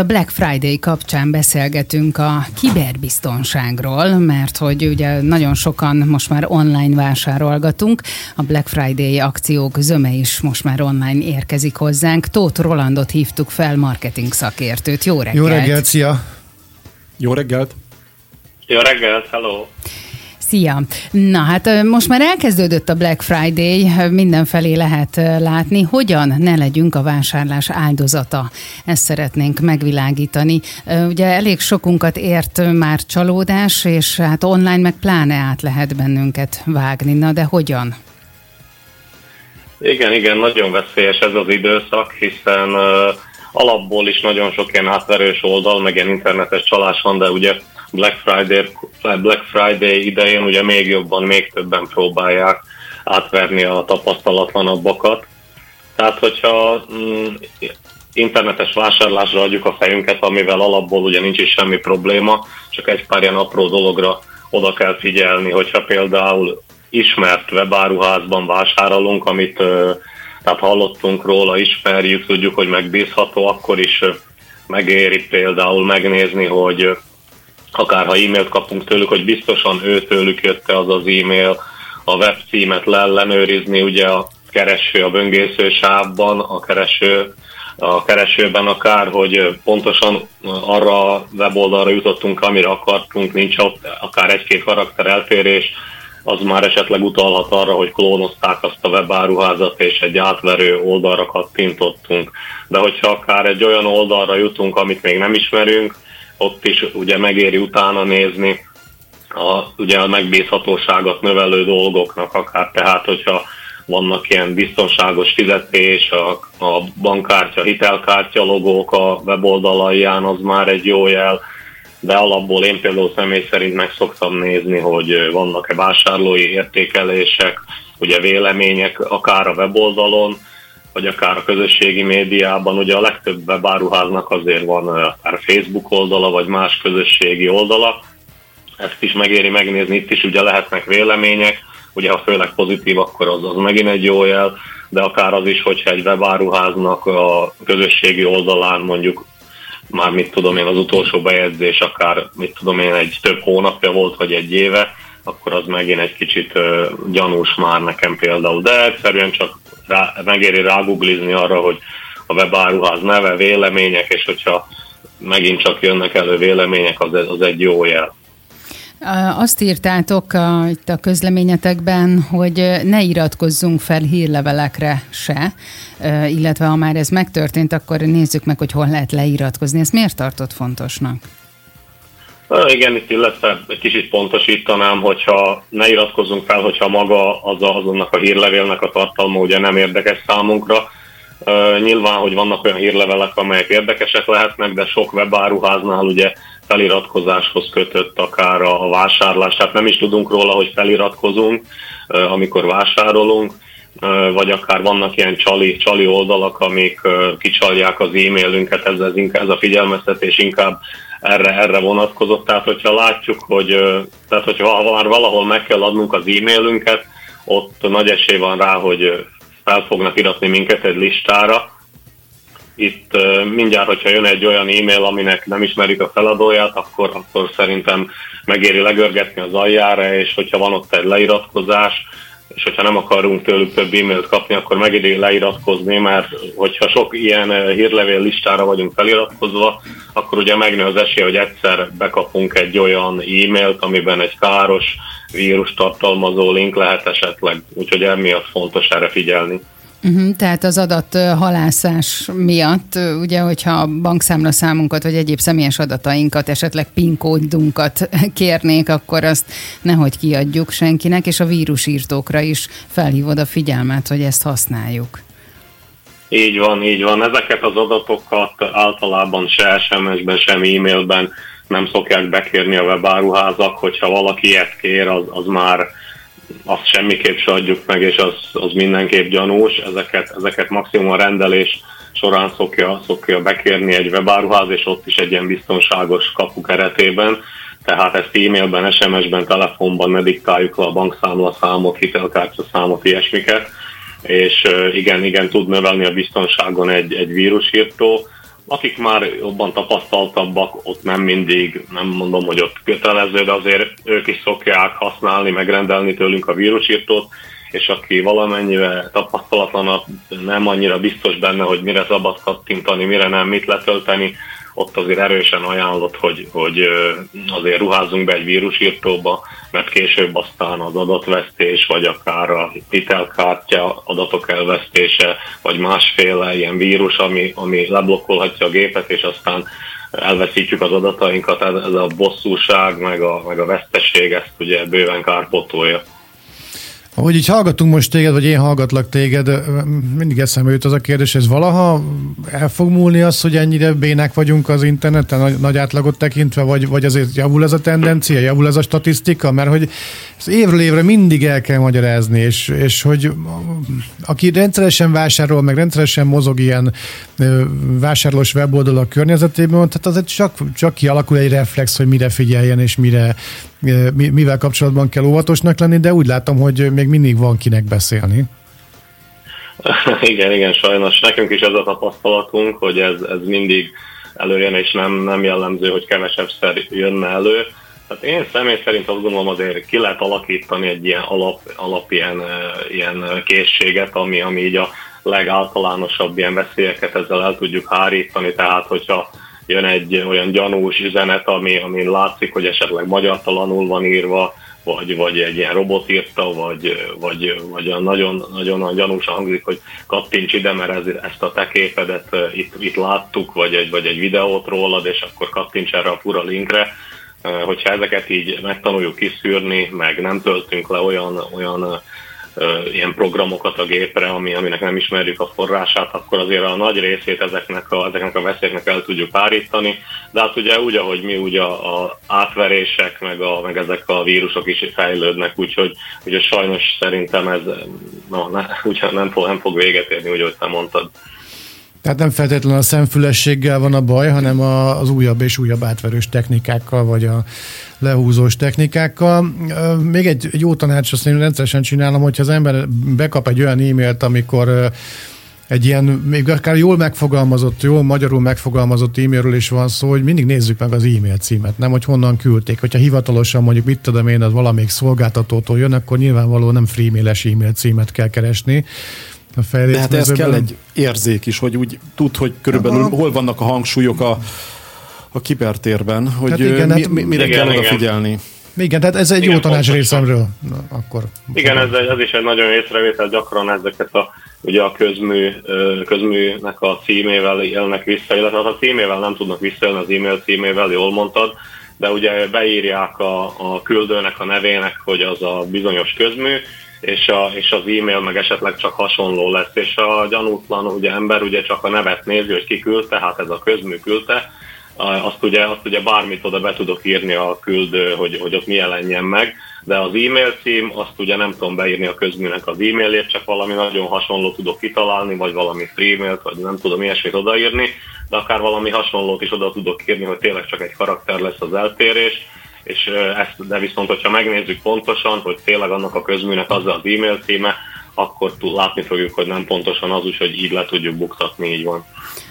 A Black Friday kapcsán beszélgetünk a kiberbiztonságról, mert hogy ugye nagyon sokan most már online vásárolgatunk. A Black Friday akciók zöme is most már online érkezik hozzánk. Tóth Rolandot hívtuk fel, marketing szakértőt. Jó reggelt! Jó reggelt, szia! Jó reggelt! Jó reggelt, hello! Szia! Na hát most már elkezdődött a Black Friday, mindenfelé lehet látni, hogyan ne legyünk a vásárlás áldozata. Ezt szeretnénk megvilágítani. Ugye elég sokunkat ért már csalódás, és hát online meg pláne át lehet bennünket vágni. Na de hogyan? Igen, igen, nagyon veszélyes ez az időszak, hiszen uh, alapból is nagyon sok ilyen átverős oldal, meg ilyen internetes csalás van, de ugye Black Friday, Black Friday idején ugye még jobban, még többen próbálják átverni a tapasztalatlanabbakat. Tehát, hogyha mm, internetes vásárlásra adjuk a fejünket, amivel alapból ugye nincs is semmi probléma, csak egy pár ilyen apró dologra oda kell figyelni, hogyha például ismert webáruházban vásárolunk, amit tehát hallottunk róla, ismerjük, tudjuk, hogy megbízható, akkor is megéri például megnézni, hogy akár ha e-mailt kapunk tőlük, hogy biztosan őtőlük jött az az e-mail, a webcímet leellenőrizni, ugye a kereső, a böngésző sávban, a kereső, a keresőben akár, hogy pontosan arra a weboldalra jutottunk, amire akartunk, nincs ott akár egy-két karakter eltérés, az már esetleg utalhat arra, hogy klónozták azt a webáruházat, és egy átverő oldalra kattintottunk. De hogyha akár egy olyan oldalra jutunk, amit még nem ismerünk, ott is ugye megéri utána nézni a, ugye a megbízhatóságot növelő dolgoknak, akár tehát, hogyha vannak ilyen biztonságos fizetés, a, a bankkártya, hitelkártya logók a weboldalalján, az már egy jó jel, de alapból én például személy szerint meg szoktam nézni, hogy vannak-e vásárlói értékelések, ugye vélemények akár a weboldalon, vagy akár a közösségi médiában, ugye a legtöbb webáruháznak azért van akár Facebook oldala, vagy más közösségi oldala, ezt is megéri megnézni, itt is ugye lehetnek vélemények, ugye ha főleg pozitív, akkor az, az megint egy jó jel, de akár az is, hogyha egy webáruháznak a közösségi oldalán mondjuk már mit tudom én, az utolsó bejegyzés akár mit tudom én, egy több hónapja volt, vagy egy éve, akkor az megint egy kicsit uh, gyanús már nekem például. De egyszerűen csak rá, megéri ráguglizni arra, hogy a webáruház neve, vélemények, és hogyha megint csak jönnek elő vélemények, az, az egy jó jel. Azt írtátok a, itt a közleményetekben, hogy ne iratkozzunk fel hírlevelekre se, illetve ha már ez megtörtént, akkor nézzük meg, hogy hol lehet leiratkozni. Ezt miért tartott fontosnak? Igen, itt illetve egy kicsit pontosítanám, hogyha ne iratkozzunk fel, hogyha maga az a, azonnak a hírlevélnek a tartalma ugye nem érdekes számunkra. Uh, nyilván, hogy vannak olyan hírlevelek, amelyek érdekesek lehetnek, de sok webáruháznál ugye feliratkozáshoz kötött akár a, vásárlás, tehát nem is tudunk róla, hogy feliratkozunk, amikor vásárolunk, vagy akár vannak ilyen csali, csali oldalak, amik kicsalják az e-mailünket, ez, ez, inkább, ez a figyelmeztetés inkább erre, erre vonatkozott. Tehát, hogyha látjuk, hogy tehát, hogyha már valahol meg kell adnunk az e-mailünket, ott nagy esély van rá, hogy fel fognak iratni minket egy listára. Itt mindjárt, hogyha jön egy olyan e-mail, aminek nem ismerik a feladóját, akkor, akkor szerintem megéri legörgetni az aljára, és hogyha van ott egy leiratkozás, és hogyha nem akarunk tőlük több e-mailt kapni, akkor megéri leiratkozni, mert hogyha sok ilyen eh, hírlevél listára vagyunk feliratkozva, akkor ugye megnő az esély, hogy egyszer bekapunk egy olyan e-mailt, amiben egy káros vírus tartalmazó link lehet esetleg, úgyhogy emiatt fontos erre figyelni. Uh-huh, tehát az adat halászás miatt, ugye, hogyha a bankszámla számunkat, vagy egyéb személyes adatainkat, esetleg PIN kódunkat kérnék, akkor azt nehogy kiadjuk senkinek, és a vírusírtókra is felhívod a figyelmet, hogy ezt használjuk. Így van, így van. Ezeket az adatokat általában se SMS-ben, sem e-mailben nem szokják bekérni a webáruházak, hogyha valaki ilyet kér, az, az már azt semmiképp se adjuk meg, és az, az mindenképp gyanús. Ezeket, ezeket maximum a rendelés során szokja, szokja bekérni egy webáruház, és ott is egy ilyen biztonságos kapu keretében. Tehát ezt e-mailben, SMS-ben, telefonban ne diktáljuk le a bankszámla számot, hitelkártya számot, ilyesmiket. És igen, igen, tud növelni a biztonságon egy, egy vírusírtó, akik már jobban tapasztaltabbak, ott nem mindig, nem mondom, hogy ott kötelező, de azért ők is szokják használni, megrendelni tőlünk a vírusírtót, és aki valamennyivel tapasztalatlanabb, nem annyira biztos benne, hogy mire szabad kattintani, mire nem, mit letölteni, ott azért erősen ajánlott, hogy, hogy azért ruházzunk be egy vírusírtóba, mert később aztán az adatvesztés, vagy akár a hitelkártya adatok elvesztése, vagy másféle ilyen vírus, ami, ami leblokkolhatja a gépet, és aztán elveszítjük az adatainkat, ez a bosszúság, meg a, meg a vesztesség ezt ugye bőven kárpotolja. Ahogy így hallgatunk most téged, vagy én hallgatlak téged, mindig eszembe jut az a kérdés, ez valaha el fog múlni az, hogy ennyire bének vagyunk az interneten, nagy, átlagot tekintve, vagy, vagy azért javul ez a tendencia, javul ez a statisztika, mert hogy ez évről évre mindig el kell magyarázni, és, és hogy aki rendszeresen vásárol, meg rendszeresen mozog ilyen vásárlós weboldalak környezetében, tehát azért csak, csak kialakul egy reflex, hogy mire figyeljen, és mire, mivel kapcsolatban kell óvatosnak lenni, de úgy látom, hogy még mindig van kinek beszélni. Igen, igen, sajnos nekünk is ez a tapasztalatunk, hogy ez, ez mindig előjön, és nem, nem jellemző, hogy kevesebb szer jönne elő. Tehát én személy szerint azt gondolom azért ki lehet alakítani egy ilyen alap, alap ilyen, ilyen készséget, ami, ami így a legáltalánosabb ilyen veszélyeket ezzel el tudjuk hárítani, tehát hogyha jön egy olyan gyanús üzenet, ami, ami látszik, hogy esetleg magyartalanul van írva, vagy, vagy egy ilyen robot írta, vagy, vagy, vagy nagyon, nagyon gyanúsan hangzik, hogy kattints ide, mert ez, ezt a te képedet itt, itt láttuk, vagy egy, vagy egy videót rólad, és akkor kattints erre a fura linkre. Hogyha ezeket így megtanuljuk kiszűrni, meg nem töltünk le olyan, olyan ilyen programokat a gépre, ami, aminek nem ismerjük a forrását, akkor azért a nagy részét ezeknek a, ezeknek a veszélyeknek el tudjuk állítani. De hát ugye úgy, ahogy mi ugye a, a átverések, meg, a, meg ezek a vírusok is fejlődnek, úgyhogy ugye sajnos szerintem ez no, ne, ugye nem, fog, nem fog véget érni, úgy, ahogy te mondtad. Tehát nem feltétlenül a szemfülességgel van a baj, hanem az újabb és újabb átverős technikákkal, vagy a lehúzós technikákkal. Még egy, egy jó tanács, azt én rendszeresen csinálom, hogyha az ember bekap egy olyan e-mailt, amikor egy ilyen, még akár jól megfogalmazott, jól magyarul megfogalmazott e-mailről is van szó, hogy mindig nézzük meg az e-mail címet, nem hogy honnan küldték. Hogyha hivatalosan mondjuk, mit tudom én, az valamelyik szolgáltatótól jön, akkor nyilvánvalóan nem freemail-es e-mail címet kell keresni, a De hát ez kell egy érzék is, hogy úgy tud, hogy körülbelül Aha. hol vannak a hangsúlyok a, a kibertérben, hogy hát igen, mi, hát, mi, mire igen, kell igen. odafigyelni. Igen, tehát ez egy igen, jó tanács részemről. Na, akkor. Igen, ez, ez is egy nagyon észrevétel, gyakran ezeket a, ugye a közmű, közműnek a címével élnek vissza, illetve a címével nem tudnak visszaélni az e-mail címével, jól mondtad, de ugye beírják a, a küldőnek a nevének, hogy az a bizonyos közmű, és, a, és az e-mail meg esetleg csak hasonló lesz, és a gyanútlan ugye ember ugye csak a nevet nézi, hogy ki küldte, hát ez a közmű küldte, azt ugye, azt ugye bármit oda be tudok írni a küldő, hogy, hogy ott mi jelenjen meg, de az e-mail cím, azt ugye nem tudom beírni a közműnek az e-mailért, csak valami nagyon hasonló tudok kitalálni, vagy valami free vagy nem tudom ilyesmit odaírni, de akár valami hasonlót is oda tudok írni, hogy tényleg csak egy karakter lesz az eltérés, és ezt, de viszont, hogyha megnézzük pontosan, hogy tényleg annak a közműnek az az e-mail címe, akkor látni fogjuk, hogy nem pontosan az úgy, hogy így le tudjuk buktatni, így van.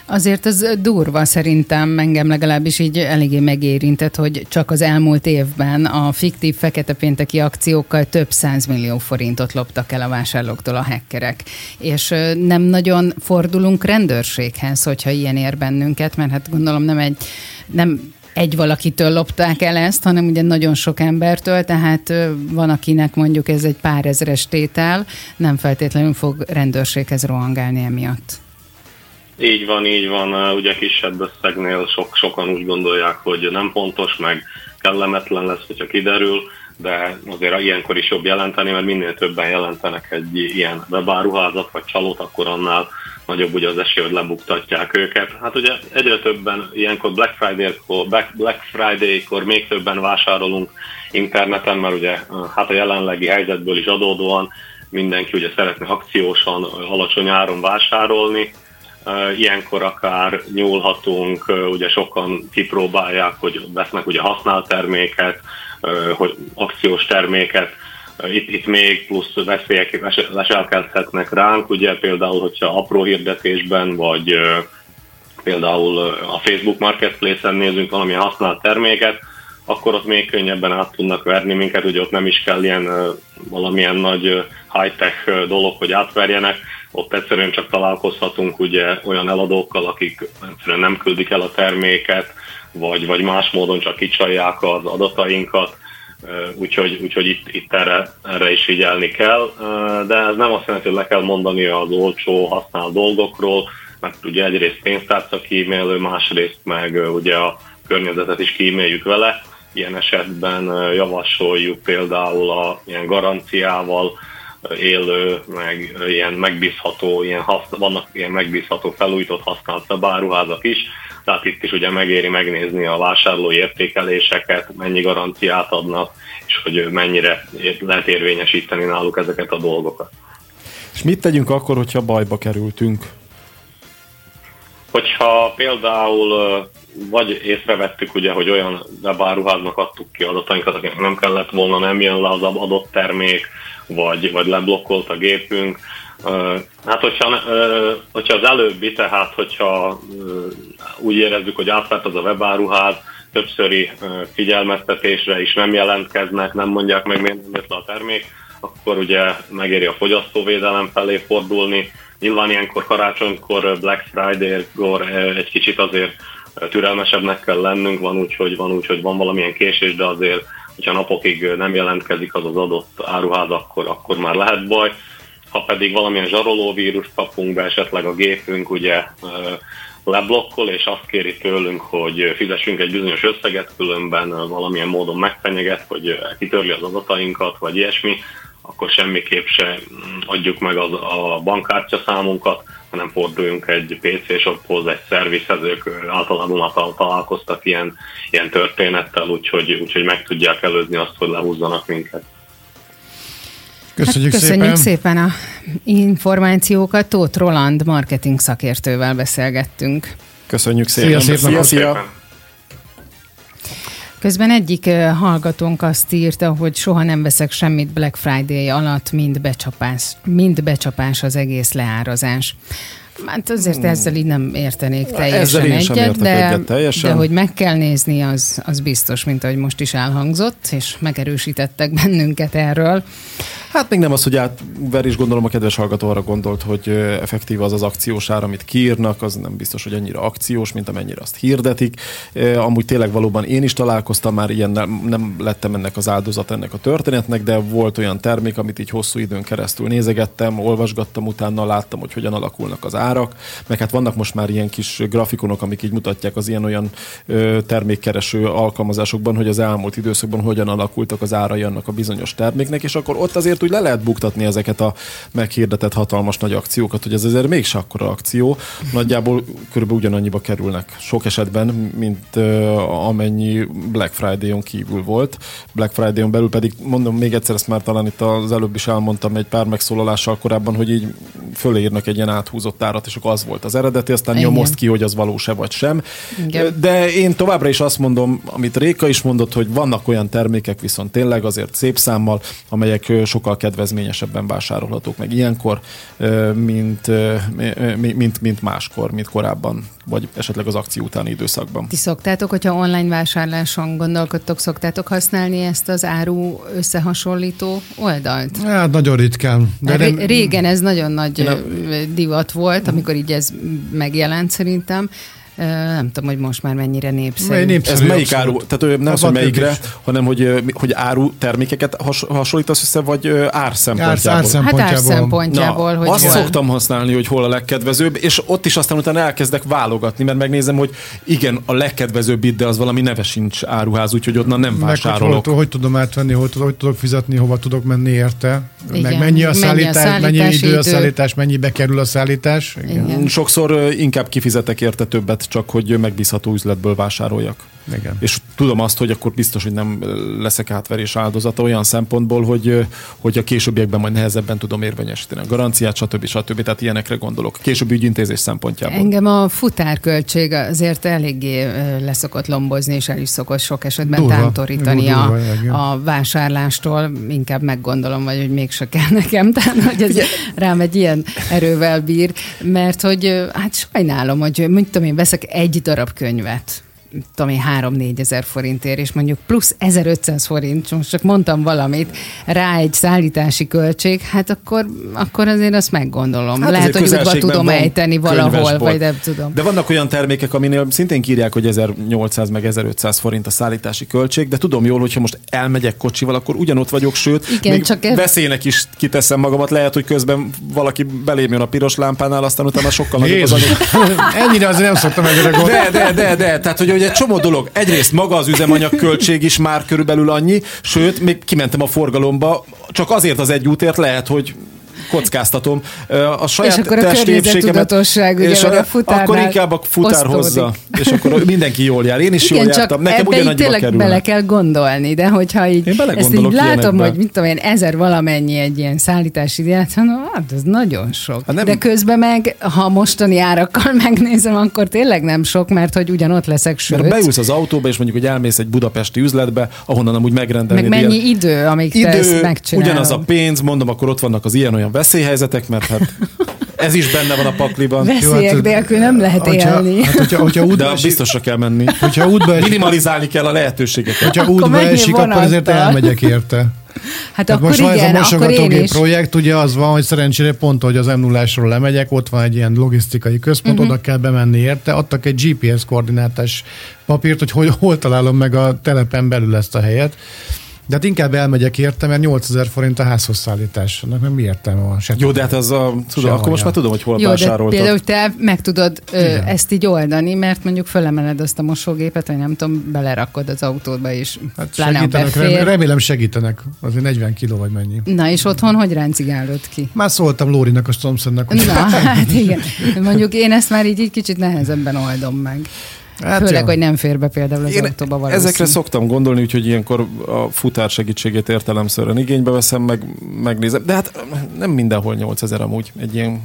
Azért ez durva szerintem, engem legalábbis így eléggé megérintett, hogy csak az elmúlt évben a fiktív fekete pénteki akciókkal több millió forintot loptak el a vásárlóktól a hackerek. És nem nagyon fordulunk rendőrséghez, hogyha ilyen ér bennünket, mert hát gondolom nem egy nem egy valakitől lopták el ezt, hanem ugye nagyon sok embertől, tehát van, akinek mondjuk ez egy pár ezeres tétel, nem feltétlenül fog rendőrséghez rohangálni emiatt. Így van, így van. Ugye kisebb összegnél sok, sokan úgy gondolják, hogy nem pontos, meg kellemetlen lesz, hogyha kiderül, de azért ilyenkor is jobb jelenteni, mert minél többen jelentenek egy ilyen webáruházat vagy csalót, akkor annál nagyobb ugye az esély, hogy lebuktatják őket. Hát ugye egyre többen ilyenkor Black Friday-kor, Black Friday-kor még többen vásárolunk interneten, mert ugye hát a jelenlegi helyzetből is adódóan mindenki ugye szeretne akciósan, alacsony áron vásárolni, Ilyenkor akár nyúlhatunk, ugye sokan kipróbálják, hogy vesznek ugye használt terméket, hogy akciós terméket, itt, itt még plusz veszélyek leselkedhetnek ránk, ugye például, hogyha apró hirdetésben vagy például a Facebook Marketplace-en nézünk valamilyen használt terméket, akkor ott még könnyebben át tudnak verni minket, hogy ott nem is kell ilyen valamilyen nagy high-tech dolog, hogy átverjenek, ott egyszerűen csak találkozhatunk ugye olyan eladókkal, akik egyszerűen nem küldik el a terméket, vagy, vagy más módon csak kicsalják az adatainkat, úgyhogy, úgyhogy itt, itt erre, erre is figyelni kell, de ez nem azt jelenti, hogy le kell mondani az olcsó használt dolgokról, mert ugye egyrészt pénztárca kímélő, másrészt meg ugye a környezetet is kíméljük vele, ilyen esetben javasoljuk például a ilyen garanciával élő, meg ilyen megbízható, ilyen haszn- vannak ilyen megbízható felújított használt szabáruházak is, tehát itt is ugye megéri megnézni a vásárló értékeléseket, mennyi garanciát adnak, és hogy mennyire lehet érvényesíteni náluk ezeket a dolgokat. És mit tegyünk akkor, hogyha bajba kerültünk? Hogyha például vagy észrevettük ugye, hogy olyan webáruháznak adtuk ki adatainkat, akinek nem kellett volna, nem jön le az adott termék, vagy, vagy leblokkolt a gépünk. Hát hogyha, hogyha az előbbi, tehát hogyha úgy érezzük, hogy átvett az a webáruház, többszöri figyelmeztetésre is nem jelentkeznek, nem mondják meg, miért nem jött le a termék, akkor ugye megéri a fogyasztóvédelem felé fordulni. Nyilván ilyenkor karácsonykor, Black Friday-kor egy kicsit azért türelmesebbnek kell lennünk, van úgy, hogy van úgy, hogy van valamilyen késés, de azért, hogyha napokig nem jelentkezik az az adott áruház, akkor, akkor már lehet baj. Ha pedig valamilyen zsarolóvírust kapunk be, esetleg a gépünk ugye leblokkol, és azt kéri tőlünk, hogy fizessünk egy bizonyos összeget, különben valamilyen módon megfenyeget, hogy kitörli az adatainkat, vagy ilyesmi, akkor semmiképp se adjuk meg az, a bankkártya számunkat, hanem forduljunk egy PC shophoz, egy szervizhez, ők általában találkoztak ilyen, ilyen történettel, úgyhogy, úgyhogy meg tudják előzni azt, hogy lehúzzanak minket. Köszönjük, hát köszönjük szépen. szépen a információkat. Tóth Roland marketing szakértővel beszélgettünk. Köszönjük szépen. Szia, szépen. Szia, szia. Közben egyik hallgatónk azt írta, hogy soha nem veszek semmit Black Friday alatt, mind becsapás, mind becsapás az egész leárazás. Hát azért hmm. ezzel így nem értenék teljesen egyet, de, egyet teljesen. de hogy meg kell nézni, az, az biztos, mint ahogy most is elhangzott, és megerősítettek bennünket erről. Hát még nem az, hogy átver is gondolom a kedves hallgató arra gondolt, hogy effektív az az akciós ár, amit kiírnak, az nem biztos, hogy annyira akciós, mint amennyire azt hirdetik. Amúgy tényleg valóban én is találkoztam már ilyen, nem lettem ennek az áldozat ennek a történetnek, de volt olyan termék, amit így hosszú időn keresztül nézegettem, olvasgattam utána, láttam, hogy hogyan alakulnak az árak, meg hát vannak most már ilyen kis grafikonok, amik így mutatják az ilyen-olyan termékkereső alkalmazásokban, hogy az elmúlt időszakban hogyan alakultak az árai annak a bizonyos terméknek, és akkor ott azért úgy le lehet buktatni ezeket a meghirdetett hatalmas nagy akciókat, hogy ez azért mégse akkora akció. Nagyjából körülbelül ugyanannyiba kerülnek sok esetben, mint uh, amennyi Black Friday-on kívül volt. Black Friday-on belül pedig, mondom még egyszer, ezt már talán itt az előbb is elmondtam egy pár megszólalással korábban, hogy így fölírnak egy ilyen áthúzott árat, és akkor az volt az eredeti, aztán Igen. nyomozt ki, hogy az valós-e vagy sem. Igen. De én továbbra is azt mondom, amit Réka is mondott, hogy vannak olyan termékek viszont tényleg azért szép számmal, amelyek sokkal sokkal kedvezményesebben vásárolhatók meg ilyenkor, mint, mint, mint máskor, mint korábban, vagy esetleg az akció utáni időszakban. Ti szoktátok, hogyha online vásárláson gondolkodtok, szoktátok használni ezt az áru összehasonlító oldalt? Hát nagyon ritkán. De nem... Régen ez nagyon nagy nem... divat volt, amikor így ez megjelent szerintem. Nem tudom, hogy most már mennyire népszerű. népszerű Ez melyik áru? Tehát nem az, hogy melyikre, is. hanem hogy, hogy áru termékeket has, hasonlítasz össze, vagy ár szempontjából? Ár, ár szempontjából. Hát ár szempontjából. Na, hogy azt hol. szoktam használni, hogy hol a legkedvezőbb, és ott is aztán utána elkezdek válogatni, mert megnézem, hogy igen, a legkedvezőbb itt, de az valami neve sincs áruház, úgyhogy onnan nem vásárolok. Meg, hogy, hogy tudom átvenni, hogy, hogy tudok fizetni, hova tudok menni érte. Igen. Meg mennyi a szállítás, mennyi, a szállítás, mennyi idő, idő a szállítás, mennyibe kerül a szállítás. Igen. Igen. Sokszor inkább kifizetek érte többet, csak hogy megbízható üzletből vásároljak. Igen. És tudom azt, hogy akkor biztos, hogy nem leszek átverés áldozata olyan szempontból, hogy, hogy a későbbiekben majd nehezebben tudom érvényesíteni a garanciát, stb. stb. Tehát ilyenekre gondolok. Később ügyintézés szempontjából. Engem a futárköltség azért eléggé leszokott lombozni, és el is szokott sok esetben durva, tántorítani durva, a, durva, a vásárlástól. Inkább meggondolom, vagy hogy mégse kell nekem, tehát hogy ez rám egy ilyen erővel bír, mert hogy hát sajnálom, hogy mit tudom én, veszek egy darab könyvet, tudom én, 3-4 ezer forintért, és mondjuk plusz 1500 forint, most csak mondtam valamit, rá egy szállítási költség, hát akkor, akkor azért azt meggondolom. Hát Lehet, hogy útba tudom ejteni valahol, vagy nem tudom. De vannak olyan termékek, aminél szintén kírják, hogy 1800 meg 1500 forint a szállítási költség, de tudom jól, hogyha most elmegyek kocsival, akkor ugyanott vagyok, sőt, Igen, még csak veszélynek is kiteszem magamat, lehet, hogy közben valaki belém jön a piros lámpánál, aztán utána sokkal nagyobb az anyag. Ennyire azért nem szoktam erre De, de, de, de, tehát hogy egy csomó dolog. Egyrészt maga az üzemanyag költség is már körülbelül annyi, sőt, még kimentem a forgalomba, csak azért az egy útért lehet, hogy kockáztatom. A saját és akkor a tudatosság, ugye, és a, a futárnál Akkor inkább a futár osztódik. hozza, és akkor mindenki jól jár. Én is Igen, jól jártam. Nekem ugyanannyiba tényleg kerül. bele kell gondolni, de hogyha így, ezt így látom, hogy mit tudom én, ezer valamennyi egy ilyen szállítási no, hát ez nagyon sok. Hát nem... De közben meg, ha mostani árakkal megnézem, akkor tényleg nem sok, mert hogy ugyanott leszek, sőt. Mert beülsz az autóba, és mondjuk, hogy elmész egy budapesti üzletbe, ahonnan amúgy megrendelni. Meg mennyi ilyen... idő, amíg idő, te ezt megcsinálod. Ugyanaz a pénz, mondom, akkor ott vannak az ilyen-olyan veszélyhelyzetek, mert hát ez is benne van a pakliban. Veszélyek hát, nélkül nem lehet hogyha, élni. Hát, hogyha, hogyha útba De esik, biztosra kell menni. Hogyha útba esik, Minimalizálni kell a lehetőségeket. Hogyha akkor útba esik, akkor azért elmegyek érte. Hát akkor most igen, van ez a mosogatógép projekt, ugye az van, hogy szerencsére pont, hogy az m 0 lemegyek, ott van egy ilyen logisztikai központ, uh-huh. oda kell bemenni érte, adtak egy GPS koordinátás papírt, hogy hol, hol találom meg a telepen belül ezt a helyet. De hát inkább elmegyek érte, mert 8000 forint a házhoz szállítás. Annak nem mi értelme van. Se Jó, de hát az a, tudom, akkor most már tudom, hogy hol Jó, vásároltad. De például te meg tudod ö, ezt így oldani, mert mondjuk fölemeled azt a mosógépet, vagy nem tudom, belerakod az autódba is. Hát segítenek, remélem segítenek. Azért 40 kiló vagy mennyi. Na és otthon hogy ráncigálod ki? Már szóltam Lórinak, a szomszédnak. Na, hát igen. Mondjuk én ezt már így, így kicsit nehezebben oldom meg. Hát Főleg, jó. hogy nem fér be például az Én autóba valószínű. Ezekre szoktam gondolni, úgyhogy ilyenkor a futár segítségét értelemszerűen igénybe veszem, meg, megnézem. De hát nem mindenhol 8000 amúgy egy ilyen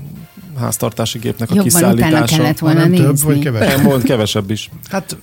háztartási gépnek a Jobban kiszállítása. kellett volna nem több, vagy kevesebb? Nem, volt kevesebb is. Hát,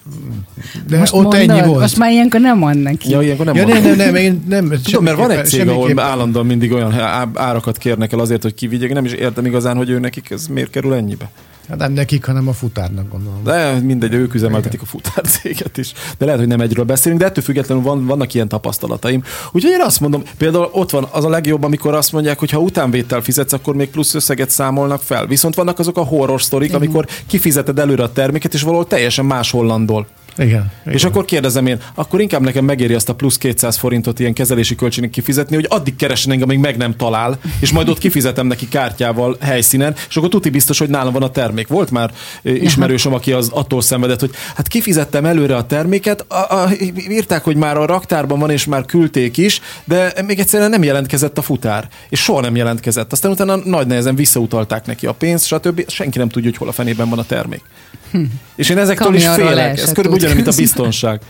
de most ott mondod, ennyi volt. Most már ilyenkor nem mond neki. Ja, ilyenkor nem ja, nem, nem, nem, én nem. Tudom, mert van egy cég, ahol állandóan mindig olyan árakat kérnek el azért, hogy kivigyek. Nem is értem igazán, hogy ő nekik ez miért kerül ennyibe. Hát nem nekik, hanem a futárnak gondolom. De mindegy, ők üzemeltetik a futárcéget is. De lehet, hogy nem egyről beszélünk, de ettől függetlenül van, vannak ilyen tapasztalataim. Úgyhogy én azt mondom, például ott van az a legjobb, amikor azt mondják, hogy ha utánvétel fizetsz, akkor még plusz összeget számolnak fel. Viszont vannak azok a horror sztorik, amikor kifizeted előre a terméket, és valahol teljesen más hollandol. Igen, igen. És akkor kérdezem én, akkor inkább nekem megéri azt a plusz 200 forintot ilyen kezelési költségnek kifizetni, hogy addig keresen engem, amíg meg nem talál, és majd ott kifizetem neki kártyával helyszínen, és akkor tuti biztos, hogy nálam van a termék. Volt már ismerősöm, aki az attól szenvedett, hogy hát kifizettem előre a terméket, a, a, írták, hogy már a raktárban van, és már küldték is, de még egyszerűen nem jelentkezett a futár. És soha nem jelentkezett. Aztán utána nagy nehezen visszautalták neki a pénzt, stb. Senki nem tudja, hogy hol a fenében van a termék. Hm. És én ezektől is félek. Ez körülbelül ugyanaz, mint a biztonság.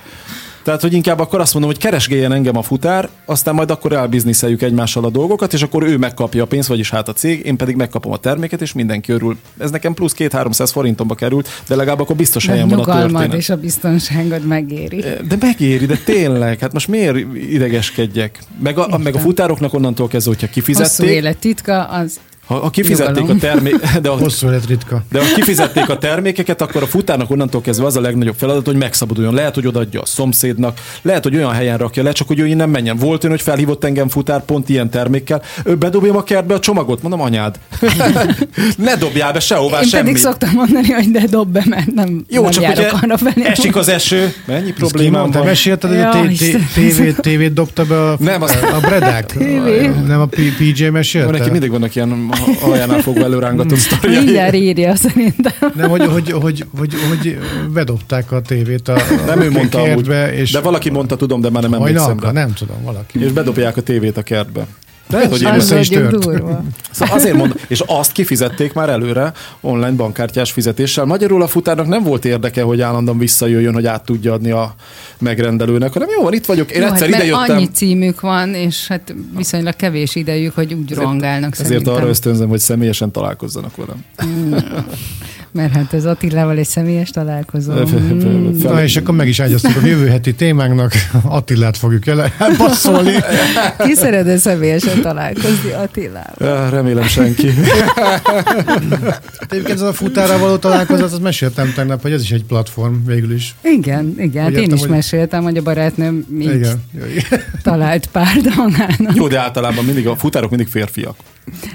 Tehát, hogy inkább akkor azt mondom, hogy keresgéljen engem a futár, aztán majd akkor elbizniszeljük egymással a dolgokat, és akkor ő megkapja a pénzt, vagyis hát a cég, én pedig megkapom a terméket, és mindenki örül. Ez nekem plusz két-háromszáz forintomba került, de legalább akkor biztos de helyen van a történet. és a biztonságod megéri. De megéri, de tényleg, hát most miért idegeskedjek? Meg a, meg a futároknak onnantól kezdve, hogyha kifizették. Hosszú élet titka az ha, ha kifizették a termékeket, de, de ha kifizették a termékeket, akkor a futárnak onnantól kezdve az a legnagyobb feladat, hogy megszabaduljon. Lehet, hogy odaadja a szomszédnak, lehet, hogy olyan helyen rakja le, csak hogy ő innen menjen. Volt olyan, hogy felhívott engem futár pont ilyen termékkel. Ő bedobjam a kertbe a csomagot, mondom anyád. ne dobjál be sehová Én semmit. pedig szoktam mondani, hogy de dob be, mert nem, Jó, nem csak járok arra felé. Esik az eső, mennyi problémám van. Mesélted, hogy a tévét, tévét dobta be a, nem, az... a Bredák? Nem a PJ mesélte? Neki mindig vannak ilyen aljánál fog fogva előrángatott sztoria. Mindjárt írja szerintem. Nem, hogy, hogy, hogy, hogy, hogy bedobták a tévét a, Nem a ő mondta kertbe, amúgy, és de valaki mondta, tudom, de már nem emlékszem. nem tudom, valaki. És bedobják a tévét a kertbe. Lehet, hogy én össze is tört. durva. Szóval azért mondom, és azt kifizették már előre online bankkártyás fizetéssel. Magyarul a futárnak nem volt érdeke, hogy állandóan visszajöjjön, hogy át tudja adni a megrendelőnek, hanem jó van, itt vagyok, én Jó, egyszer hát idejöttem. annyi címük van, és hát viszonylag kevés idejük, hogy úgy rohangálnak Ezért szerintem. arra ösztönzöm, hogy személyesen találkozzanak velem. Mert hát ez Attilával egy személyes találkozó. Mm. Na és akkor meg is ágyaztuk a jövő heti témánknak. Attilát fogjuk el elpasszolni. Ki szeretne személyesen találkozni Attilával? Remélem senki. Hát Egyébként ez a futára való találkozás, azt meséltem tegnap, hogy ez is egy platform végül is. Igen, igen. Hát én értem, is hogy- meséltem, hogy a barátnőm így Igen. talált magának. Jó, de általában mindig a futárok mindig férfiak.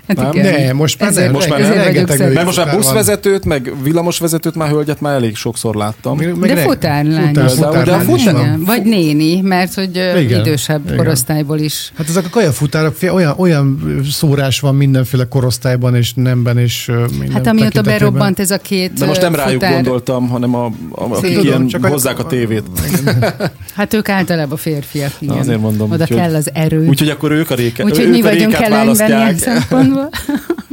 Hát Nem, igen. ne, most már ezért, nem, most már ezért nem. női Mert most már futár buszvezetőt, meg villamosvezetőt, már hölgyet már elég sokszor láttam. Meg- De re- futárlány futár- is. futárlány De a is futár-. Igen. Vagy néni, mert hogy Igen, idősebb igen. korosztályból is. Hát ezek a kajafutárok, olyan, olyan szórás van mindenféle korosztályban és nemben és minden Hát amióta berobbant ez a két De most nem ö, rájuk futár, gondoltam, hanem a, a, akik Tudom, ilyen csak a- hozzák a tévét. Hát ők általában férfiak, igen. azért mondom, Oda úgyhogy- kell az erő. Úgyhogy akkor ők a réke, Úgyhogy mi a vagyunk réket előnyben ilyen választják. szempontból.